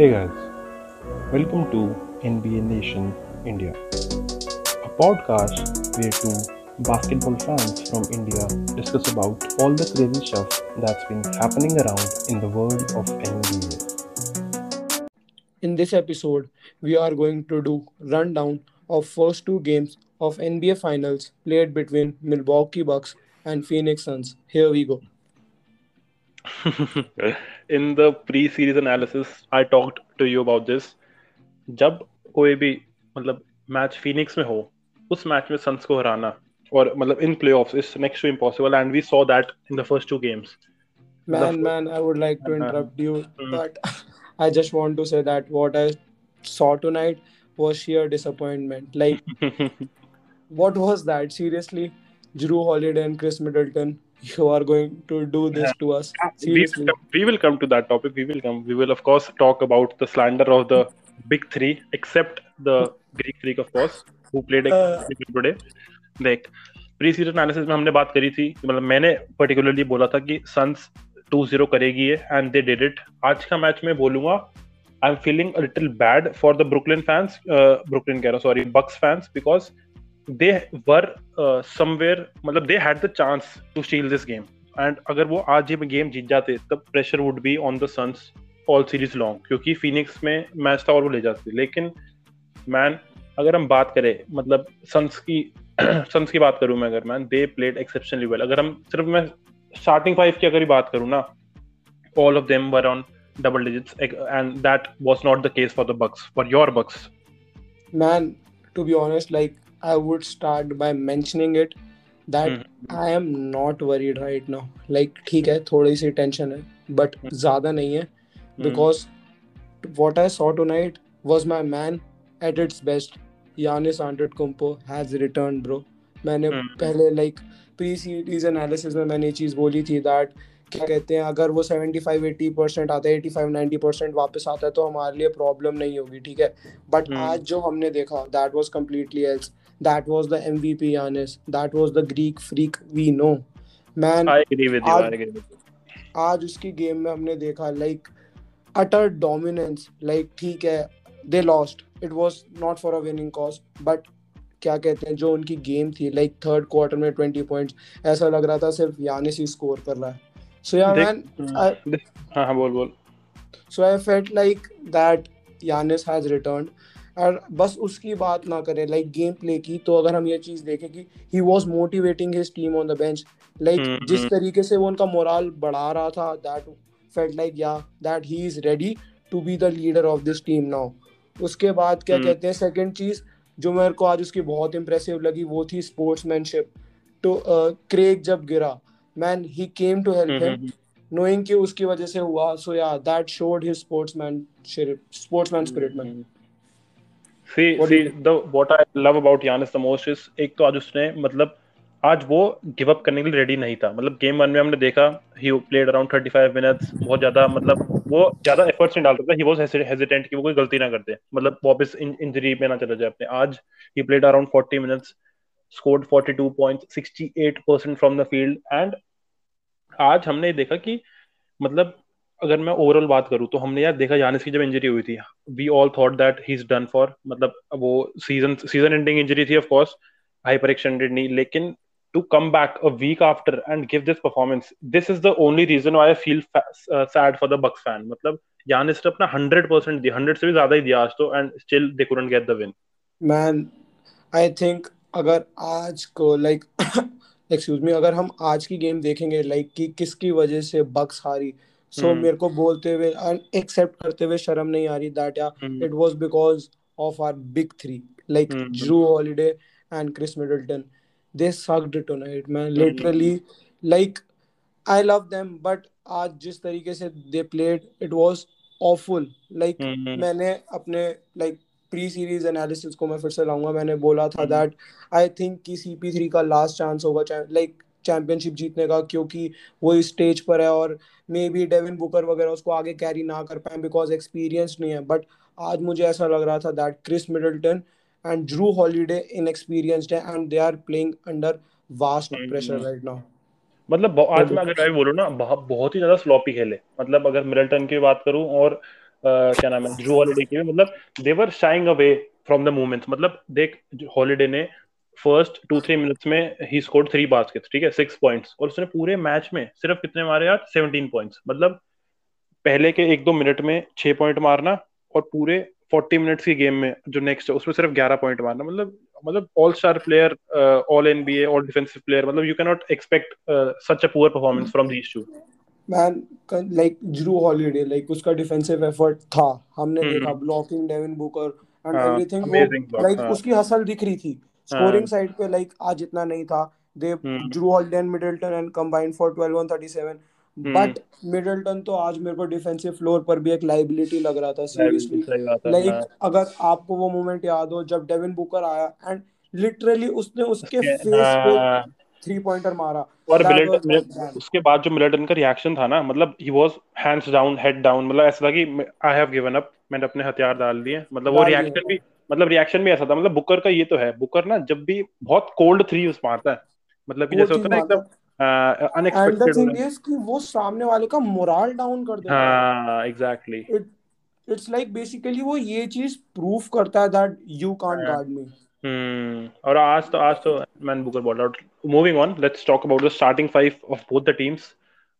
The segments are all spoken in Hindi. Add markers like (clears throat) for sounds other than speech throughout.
Hey guys, welcome to NBA Nation India, a podcast where two basketball fans from India discuss about all the crazy stuff that's been happening around in the world of NBA. In this episode, we are going to do rundown of first two games of NBA Finals played between Milwaukee Bucks and Phoenix Suns. Here we go. (laughs) in the pre-series analysis I talked to you about this जब कोई भी मतलब मैच फिनिक्स में हो उस मैच में सन्स को हराना और मतलब in playoffs is next to impossible and we saw that in the first two games Man, man, I would like to interrupt you, but (laughs) I just want to say that what I saw tonight was sheer disappointment. Like, (laughs) what was that? Seriously, Drew Holiday and Chris Middleton, You are going to do this yeah. to us? we, Seriously. we will come to that topic we will come we will of course talk about the slander of the big three except the greek freak of course who played Uh. today देख प्री सीज़न एनालिसिस में हमने बात करी थी मतलब मैंने पर्टिकुलरली बोला था कि सन्स 2-0 करेगी ये एंड दे डिड इट आज का मैच में बोलूँगा I am feeling a little bad for the Brooklyn fans Brooklyn कह रहा sorry Bucks fans because they were somewhere मतलब they had the chance to steal this game and अगर वो आज ये गेम जीत जाते तब pressure would be on the Suns all series long क्योंकि फिनिक्स में मैच था और वो ले जाते। लेकिन मैन अगर हम बात करें मतलब सन्स की (clears throat) सन्स की बात करूँ मैं अगर man they played exceptionally well अगर हम सिर्फ़ मैं स्टार्टिंग फाइव की अगर ही बात करूँ ना all of them were on double digits and that was not the case for the bucks for your bucks Man, to be honest, like I would start by mentioning it that Hmm. I am not worried right now. Like ठीक है थोड़ी सी टेंशन है but Hmm. ज़्यादा नहीं है because what I saw tonight was my man at its best. Giannis Antetokounmpo has returned, bro. मैंने Hmm. पहले like प्री सीरीज़ एनालिसिस में मैंने ये चीज़ बोली थी that क्या कहते हैं अगर वो 75 80 परसेंट आता है 85 90 परसेंट वापस आता है तो हमारे लिए प्रॉब्लम नहीं होगी ठीक है बट Hmm. आज जो हमने देखा that was completely else that was the MVP Giannis that was the Greek Freak we know man i agree with you i agree with you. आज उसकी गेम में हमने देखा लाइक अटर डोमिनेंस लाइक ठीक है they lost it was not for a winning cause but क्या कहते हैं जो उनकी गेम थी लाइक थर्ड क्वार्टर में 20 पॉइंट्स ऐसा लग रहा था सिर्फ़ यानिस ही स्कोर कर रहा है. सो या मैन हाँ हाँ बोल बोल. So I felt like that Giannis has return और बस उसकी बात ना करें लाइक गेम प्ले की तो अगर हम ये चीज़ देखें कि he was motivating his team on the bench like जिस हम्म। तरीके से वो उनका मोराल बढ़ा रहा था that felt like yeah that he is ready to be the leader of this team now उसके बाद क्या हम्म। कहते हैं सेकंड चीज़ जो मेरे को आज उसकी बहुत इंप्रेसिव लगी वो थी स्पोर्ट्समैनशिप तो क्रेग जब गिरा man he came to help him knowing कि उसकी वजह से हुआ so yeah that showed his sportsman sportsman spirit man. See What see the what I love about Giannis the most is एक तो आज उसने मतलब आज वो गिव अप करने के लिए रेडी नहीं था। मतलब गेम वन में हमने देखा ही प्लेड अराउंड 35 मिनट्स बहुत ज़्यादा मतलब वो ज़्यादा एफर्ट्स नहीं डालता था। ही वाज हेजिटेंट कि वो कोई गलती ना करते मतलब वापस इंजरी पे ना चला जाए अपने। आज he played around 40 minutes scored 42 points 68% from the field and आज हमने देखा कि मतलब अगर मैं ओवरऑल बात करूँ तो हमने यार देखा यानिस की जब इंजरी हुई थी we all thought that he is done for मतलब वो सीज़न सीज़न एंडिंग इंजरी थी ऑफ़ कोर्स हाइपर एक्सटेंडेड नहीं, लेकिन to come back a week after and give this performance this is the only reason I feel sad for the Bucks fan मतलब यानिस ने अपना 100% दिया 100 से भी ज़्यादा ही दिया आज तो and still they couldn't get the win man I think अगर आज को लाइक एक्सक्यूज मी अगर हम आज की गेम देखेंगे लाइक कि किसकी वजह से बक्स हारी सो so, hmm. मेरे को बोलते हुए एक्सेप्ट करते हुए शर्म नहीं आ रही that yeah it was because of our big three like Jrue Holiday and Khris Middleton they sucked tonight man literally like I love them but आज जिस तरीके से they played it was awful like मैंने अपने लाइक प्री सीरीज़ एनालिसिस को मैं फिर से लाऊँगा। मैंने बोला था दैट आई थिंक कि सीपी3 का लास्ट चांस होगा लाइक चैंपियनशिप जीतने का क्योंकि वो इस स्टेज पर है और मे बी डेविन बुकर वगैरह उसको आगे कैरी ना कर पाए बिकॉज़ एक्सपीरियंस नहीं है। बट आज मुझे ऐसा लग रहा था that Khris Middleton and Jrue Holiday inexperienced है and they are playing under vast pressure. Right now मतलब आज मैं अगर बोलूँ ना बहुत बहुत ही ज़्यादा स्लॉपी खेले। मतलब अगर मिडल्टन की बात करूँ और क्या नाम है ड्रू हॉलिडे की मतलब they were shying away from the movements मतलब देख हॉलिडे ने फ़र्स्ट टू थ्री मिनट्स में ही स्कोर्ड थ्री बास्केट्स ठीक है? सिक्स पॉइंट्स और उसने पूरे मैच में सिर्फ़ कितने मारे यार? सेवनटीन पॉइंट्स मतलब पहले के एक दो मिनट में छह पॉइंट मारना और पूरे फोर्टी मिनट्स की गेम में जो नेक्स्ट है उसमें सिर्फ़ ग्यारह पॉइंट मारना। मतलब मतलब all star player all N B all defensive player मतलब you can not expect such a poor performance from these two man like Jrue Holiday like उसका डिफेंसिव एफर्ट था। हमने hmm. देखा blocking Devin Booker and everything like उसकी हसल दिख रही थी। स्कोरिंग साइड हाँ। पे लाइक आज इतना नहीं था। They Jrue Holiday and Middleton and combined for 12 on 37 but Middleton तो आज मेरे को डिफेंसिव फ्लोर पर भी एक लाइबिलिटी लग रहा था सीरियसली लाइक हाँ। अगर आपको वो मोमेंट याद हो जब डेविन बुकर आया एंड लिटरली उसने उसके फेस पे थ्री पॉइंटर मारा। और मिलिटन उसके बाद जो मिलिटन का रिएक्शन था ना मतलब he was hands down head down मतलब ऐसा था कि आई हैव गिवन अप मैंने अपने हथियार डाल दिए। मतलब वो रिएक्शन भी मतलब रिएक्शन भी ऐसा था। मतलब बुकर का ये तो है। बुकर ना जब भी बहुत कोल्ड थ्री उस मारता है। मतलब कि जैसे होता है ना एकदम अनएक्सपेक्टेड कि वो सामने वाले का मोरल डाउन कर देता है। हाँ एग्जैक्टली इट्स लाइक बेसिकली वो ये चीज़ प्रूफ करता है that you can't guard me hmm और आज तो आज तो man Booker ball out moving on let's talk about the starting five of both the teams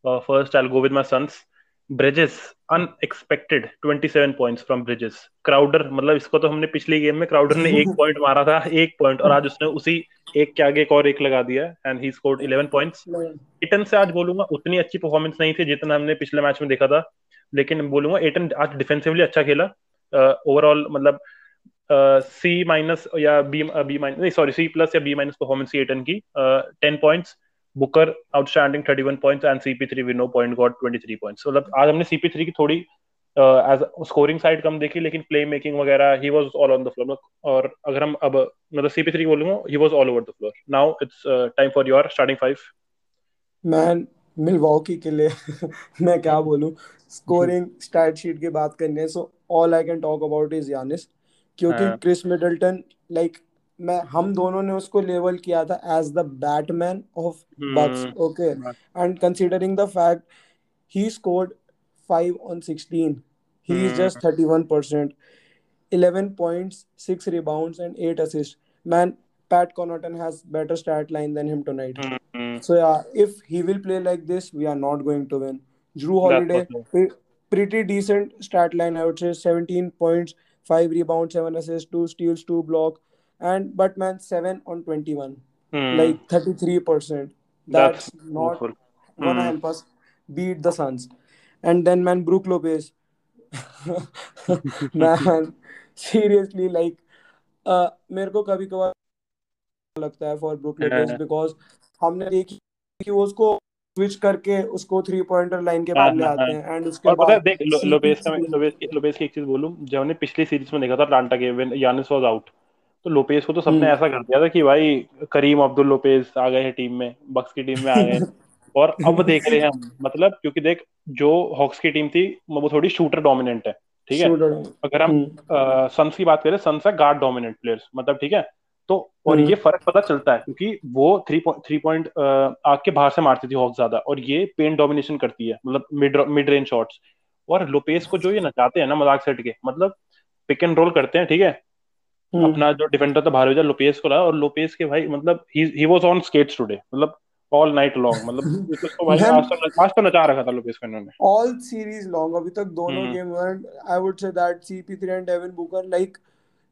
first I will go with my Suns Bridges unexpected 27 points from Bridges Crowder मतलब इसको तो हमने पिछली गेम में क्राउडर ने एक पॉइंट (laughs) मारा था एक पॉइंट और आज उसने उसी एक के आगे एक और एक लगा दिया and he scored 11 points Ayton से आज बोलूँगा उतनी अच्छी परफॉर्मेंस नहीं थी जितना हमने पिछले मैच में देखा था लेकिन बोलूँगा एटन आज डिफेंसिवली अच्छा खेला। ओवरऑल uh, मतलब सी माइनस या B B minus sorry C plus या बी माइनस परफॉर्मेंस एटन की। Ten points Booker outstanding thirty one points and CP three we know point got twenty three points मतलब आज हमने सीपी थ्री की थोड़ी एज स्कोरिंग साइड कम देखी लेकिन प्ले मेकिंग वगैरह he was all on the floor और अगर हम अब मतलब सीपी थ्री बोलूँगा he was all over the floor now it's time for your starting five man Milwaukee के लिए (laughs) मैं क्या बोलूँ? स्कोरिंग स्टैट शीट की बात करने so all I can talk about is Giannis क्योंकि क्रिस मिडल्टन लाइक मैं हम दोनों ने उसको लेवल किया था as the Batman of Bucks okay and considering the fact he scored 5 on 16 he is just 31% 11 points 6 rebounds and 8 assist man Pat Connaughton has better stat line than him tonight so yeah if he will play like this we are not going to win Drew Holiday pretty decent start line I would say 17 points 5 rebounds 7 assist 2 steals 2 blocks and but man seven on twenty one, hmm. like thirty three percent. That's, That's not awful. gonna hmm. help us beat the Suns. And then man, Brook Lopez, man, seriously like uh, मेरे को कभी कभार लगता है फॉर ब्रुक लोपेज बिकॉज़ हमने देखी कि वो उसको स्विच करके उसको थ्री पॉइंटर लाइन के बाद ले हाँ, हाँ, आते हाँ। हैं एंड उसके बाद देख लोपेस का लोपेस की लोपेस की एक चीज़ बोलूँ जब हमने पिछली सीरीज़ में देखा था अटलांटा के व्हेन यानिस वाज आउट तो लोपेस को तो सबने हम्म। ऐसा कर दिया था कि भाई करीम अब्दुल लोपेज आ गए हैं टीम में बक्स की टीम में आ गए (laughs) और अब देख रहे हैं हम मतलब क्योंकि देख जो हॉक्स की टीम थी वो थोड़ी शूटर डोमिनेंट है ठीक है अगर हम सन्स हम्म। की बात करें सन्स है गार्ड डोमिनेंट प्लेयर्स मतलब ठीक है तो और हम्म। ये फ़र्क पता चलता है क्योंकि वो थ्री पॉइंट थ्री पॉइंट आग के बाहर से मारती थी हॉक ज़्यादा और ये पेन डोमिनेशन करती है मतलब मिड मिड रेंज शॉट्स और लोपेस को जो ये नचाते हैं ना मज़ाक सेट के मतलब पिक एंड रोल करते हैं ठीक है। अपना जो डिफेंडर था भेजा लोपेस को लाया और लोपेस के भाई मतलब he was on skates today मतलब ऑल नाइट लॉन्ग मतलब (laughs) इसको भाई आज तो आज तो नचा रखा था लोपेस को इन्होंने। ऑल सीरीज़ लॉन्ग अभी तक दोनों game I would say that CP three and Devin Booker like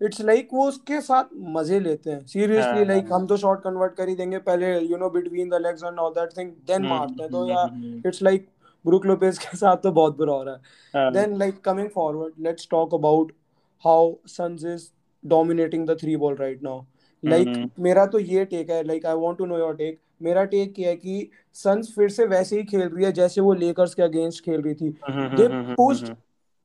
it's like like वो उसके साथ मज़े लेते हैं। सीरियसली लाइक हम तो शॉर्ट कन्वर्ट कर ही देंगे पहले you know between the legs and all that thing then मारते हैं। तो यार इट्स लाइक ब्रुक लोपेज के साथ तो बहुत बुरा हो रहा है। Then like coming forward let's talk about how Suns is dominating the three ball right now like मेरा तो ये टेक है like I want to know your take मेरा टेक ये है कि सन्स फिर से वैसे ही खेल रही है जैसे वो लेकर्स के अगेंस्ट खेल रही थी। They pushed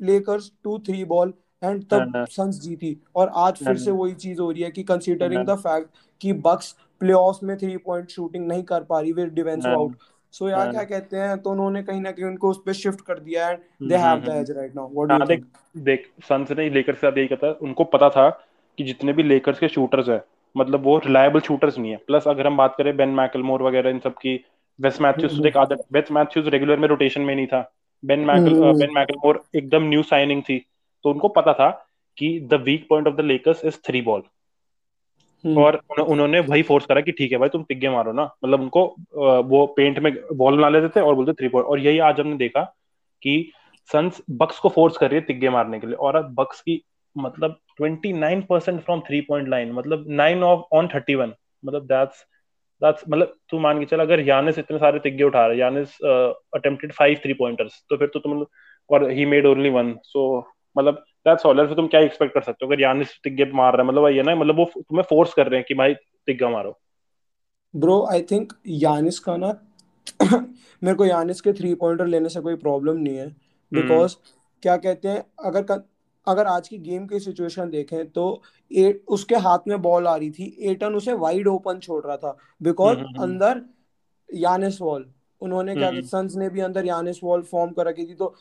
Lakers to three ball and तब सन्स जीती। और आज फिर से वही चीज़ हो रही है कि कंसीडरिंग द फैक्ट कि बक्स प्लेऑफ्स में थ्री पॉइंट शूटिंग नहीं कर पा रही विद डिफेंस आउट सो यार क्या कहते हैं तो उन्होंने कहीं ना कहीं उनको उस पे शिफ्ट कर दिया and they have the edge right now what do you think देख सन्स ने लेकर्स के साथ यही कहता उनको पता था कि जितने भी लेकर्स के शूटर्स है मतलब वो रिलायबल शूटर्स नहीं है। प्लस अगर हम बात करें बेन मैकलमोर वगैरह इन सब की वेस्ट मैथ्यूज देख आदत वेस्ट मैथ्यूज रेगुलर में रोटेशन में नहीं था। बेन मैकल बेन मैकलमोर एकदम न्यू साइनिंग थी। तो उनको पता था कि the weak point of the Lakers is three ball और उन्होंने वही फोर्स करा कि ठीक है भाई, तुम तिग्गे मारो ना। मतलब उनको वो पेंट में बॉल बना लेते थे और बोलते थ्री पॉइंट और यही आज हमने देखा कि सन्स बक्स को फोर्स कर रही है तिग्गे मारने के लिए। और अब बक्स की मतलब 29 percent from three point line मतलब nine of on thirty one मतलब दैट्स दैट्स मतलब तू मान के चल, अगर यानिस इतने सारे तिग्गे उठा रहे Giannis attempted five three pointers तो फिर तो तुम, और he made only one so मतलब दैट्स ऑल फिर तुम क्या एक्सपेक्ट कर सकते हो? अगर यानिस तिग्गे मार रहा है मतलब ये ना मतलब वो तुम्हें फोर्स कर रहे हैं कि भाई तिग्गा मारो। ब्रो आई थिंक यानिस का ना (clears throat) मेरे को यानिस के थ्री पॉइंटर लेने से कोई प्रॉब्लम नहीं है। Because hmm. क्या कहते हैं अगर अगर आज की गेम की सिचुएशन देखें तो एट उसके हाथ में बॉल आ रही थी एटन उसे वाइड ओपन छोड़ रहा था। बिकॉज़ हम्म, हम्म, अंदर यानिस वॉल उन्होंने क्या सन्स ने भी अंदर यानिस वॉल फॉर्म कर रखी थी तो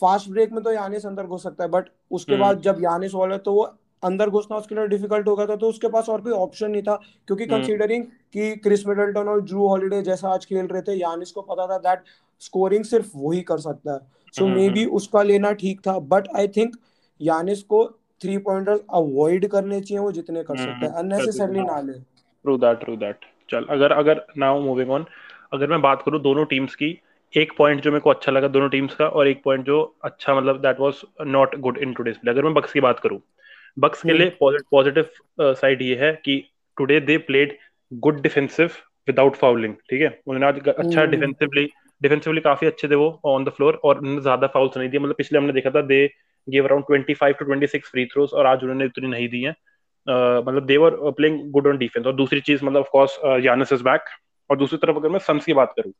फास्ट ब्रेक में तो यानिस अंदर घुस सकता है बट उसके बाद जब यानिस वॉल है तो वो अंदर घुसना उसके लिए डिफ़िकल्ट हो गया था तो उसके पास और कोई ऑप्शन नहीं था क्योंकि कंसीडरिंग कि क्रिस मिडल्टन और ड्रू हॉलीडे जैसा आज खेल रहे थे यानिस को पता था दैट स्कोरिंग सिर्फ़ वही कर सकता है। सो मे बी उसका लेना ठीक था बट आई थिंक यानिस को थ्री पॉइंटर्स अवॉइड करने चाहिए वो जितने कर सकते हैं अननेसेसरली ना ले। ट्रू दैट ट्रू दैट चल अगर अगर नाउ मूविंग ऑन अगर मैं बात करूँ दोनों टीम्स की एक पॉइंट जो मेरे को अच्छा लगा दोनों टीम्स का और एक पॉइंट जो अच्छा मतलब that was not good in today's play अगर मैं बक्स की बात करूँ बक्स के हम्म। लिए पॉजिटिव साइड ये है कि today they played good defensive without fouling ठीक है? उन्होंने आज अच्छा डिफेंसिवली हम्म। डिफेंसिवली काफ़ी अच्छे थे वो ऑन द फ्लोर और उन्होंने ज़्यादा फाउल्स नहीं दिए। मतलब पिछले हमने देखा था they give around 25 to 26 free throws और आज उन्होंने इतनी नहीं दी है। मतलब they were playing good on defense और दूसरी चीज़ मतलब of course Giannis is back और दूसरी तरफ़ अगर मैं सन्स की बात करूँ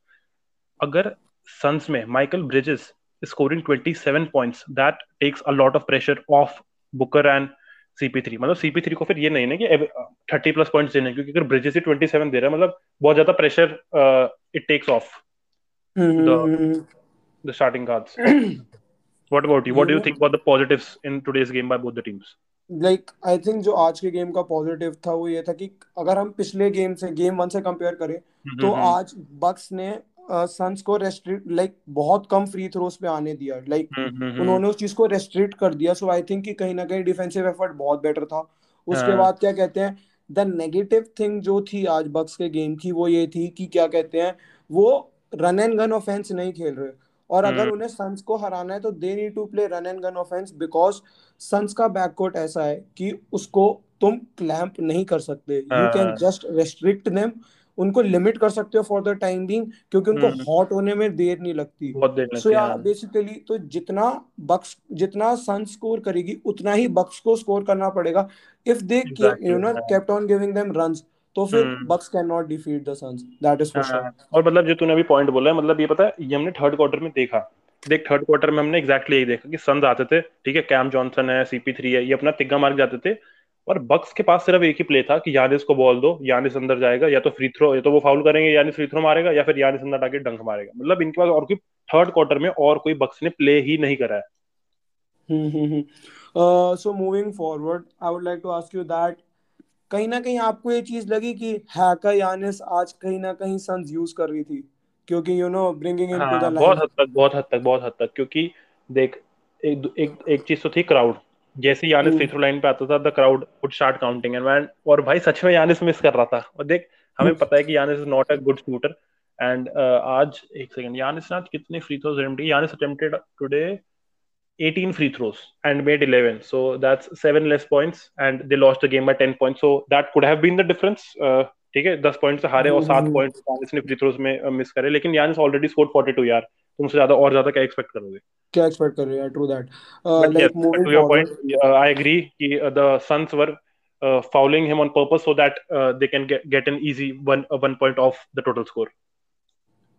अगर सन्स में Mikal Bridges scoring 27 points that takes a lot of pressure off Booker and CP3 मतलब CP3 को फिर ये नहीं है कि 30 प्लस पॉइंट्स देने क्योंकि अगर ब्रिजेस ही 27 दे रहा है मतलब बहुत ज़्यादा pressure it takes off the the starting cards. what about you? What do you think about the positives in today's game by both the teams? Like I think जो आज के गेम का पॉजिटिव था वो ये था कि अगर हम पिछले गेम से गेम वन से कंपेयर करें mm-hmm. तो आज बक्स ने सन्स को रेस्ट्रिक्ट लाइक बहुत कम फ्री थ्रोस पे आने दिया लाइक mm-hmm. उन्होंने उस चीज़ को रेस्ट्रिक्ट कर दिया सो आई थिंक कि कहीं ना कहीं डिफेंसिव एफर्ट बहुत बेटर था उसके हाँ. बाद क्या कहते हैं द नेगेटिव थिंग जो थी आज बक्स के गेम की वो ये थी कि क्या कहते हैं वो रन एंड गन ऑफेंस नहीं खेल रहे और अगर हम्म। उन्हें सन्स को हराना है तो they need to play run and gun offense because Suns का बैककोर्ट ऐसा है कि उसको तुम क्लैंप नहीं कर सकते you can just restrict them उनको लिमिट कर सकते हो फॉर द टाइम बिंग क्योंकि उनको हॉट हम्म। होने में देर नहीं लगती। सो या बेसिकली तो जितना बक्स जितना सन स्कोर करेगी उतना ही बक्स को स्कोर करना पड़ेगा। If they you know kept on giving them runs तो फिर Bucks can not defeat the Suns that is for sure और मतलब जो तूने अभी पॉइंट बोला है मतलब ये पता है ये हमने थर्ड क्वार्टर में देखा। देख थर्ड क्वार्टर में हमने एग्जैक्टली exactly यही देखा कि सन्स आते थे ठीक है कैम जॉनसन है सीपी थ्री है ये अपना तिग्गा मार जाते थे। और बक्स के पास सिर्फ़ एक ही प्ले था कि यानिस को बॉल दो यानिस अंदर जाएगा या तो फ्री थ्रो या तो वो फाउल करेंगे यानिस फ्री थ्रो मारेगा या फिर यानिस अंदर आके डंक मारेगा। मतलब इनके पास और कोई थर्ड क्वार्टर में और कोई बक्स ने प्ले ही नहीं करा है। So moving forward I would like to ask you that कहीं ना कहीं आपको ये चीज़ लगी कि हैकर यानिस आज कहीं ना कहीं सन्स यूज़ कर रही थी क्योंकि you know bringing in to the line बहुत हद तक बहुत हद तक बहुत हद तक क्योंकि देख एक एक एक चीज़ तो थी क्राउड जैसे यानिस फ्री थ्रो लाइन पे आता था the crowd would start counting and man और भाई सच में यानिस मिस कर रहा था। और देख हमें पता है कि Giannis is not a good shooter and आज एक सेकंड यानिस ने कितने फ्री थ्रोज अटेम्प्ट किए? Giannis attempted today 18 free throws and made 11 so that's seven less points and they lost the game by 10 points. So that could have been the difference. Uh, ठीक है दस पॉइंट से हारे और सात पॉइंट यानिस ने फ्री थ्रोज में मिस करे। लेकिन यानिस ऑलरेडी स्कोर 42 यार। तुमसे ज़्यादा और ज़्यादा क्या एक्सपेक्ट करोगे? क्या एक्सपेक्ट कर रहे हो? True that like moving to your point I agree कि the Suns were fouling him on purpose so that uh, they can get, get an easy one uh, one point off the total score.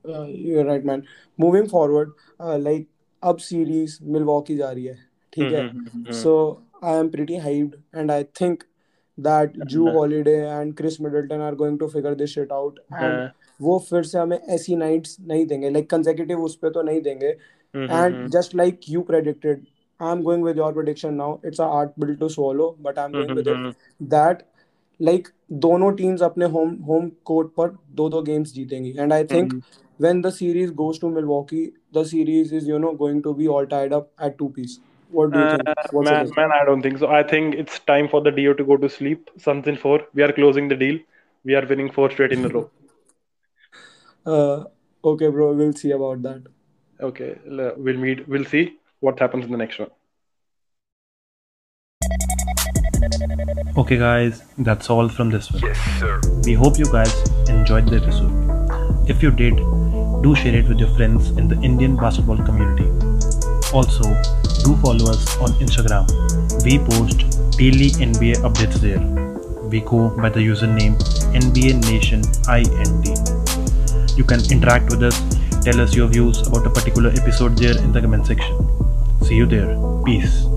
Uh, you're right man. Moving forward uh, like अब सीरीज़ मिलवॉकी जा रही है ठीक है? So I am pretty hyped and I think that Jrue Holiday and Khris Middleton are going to figure this shit out and वो फिर से हमें ऐसी नाइट्स नहीं देंगे लाइक कंसेक्यूटिव उस पे तो नहीं देंगे and just like you predicted I am going with your prediction now it's a hard pill to swallow but I am going with that like दोनों टीम्स अपने होम होम कोर्ट पर दो दो games जीतेंगी and I think when the series goes to Milwaukee, the series is you know going to be all tied up at two piece. What do you uh, think? Uh, What's man, man, I don't think so. I think it's time for the Dio to go to sleep. Suns in four. We are closing the deal. We are winning four straight in a row. Uh, okay, bro. We'll see about that. Okay, we'll meet. We'll see what happens in the next one. Okay, guys, that's all from this one. Yes, sir. We hope you guys enjoyed the episode. If you did, do share it with your friends in the Indian basketball community. Also, do follow us on Instagram. We post daily NBA updates there. We go by the username NBA Nation INT. You can interact with us, tell us your views about a particular episode there in the comment section. See you there. Peace.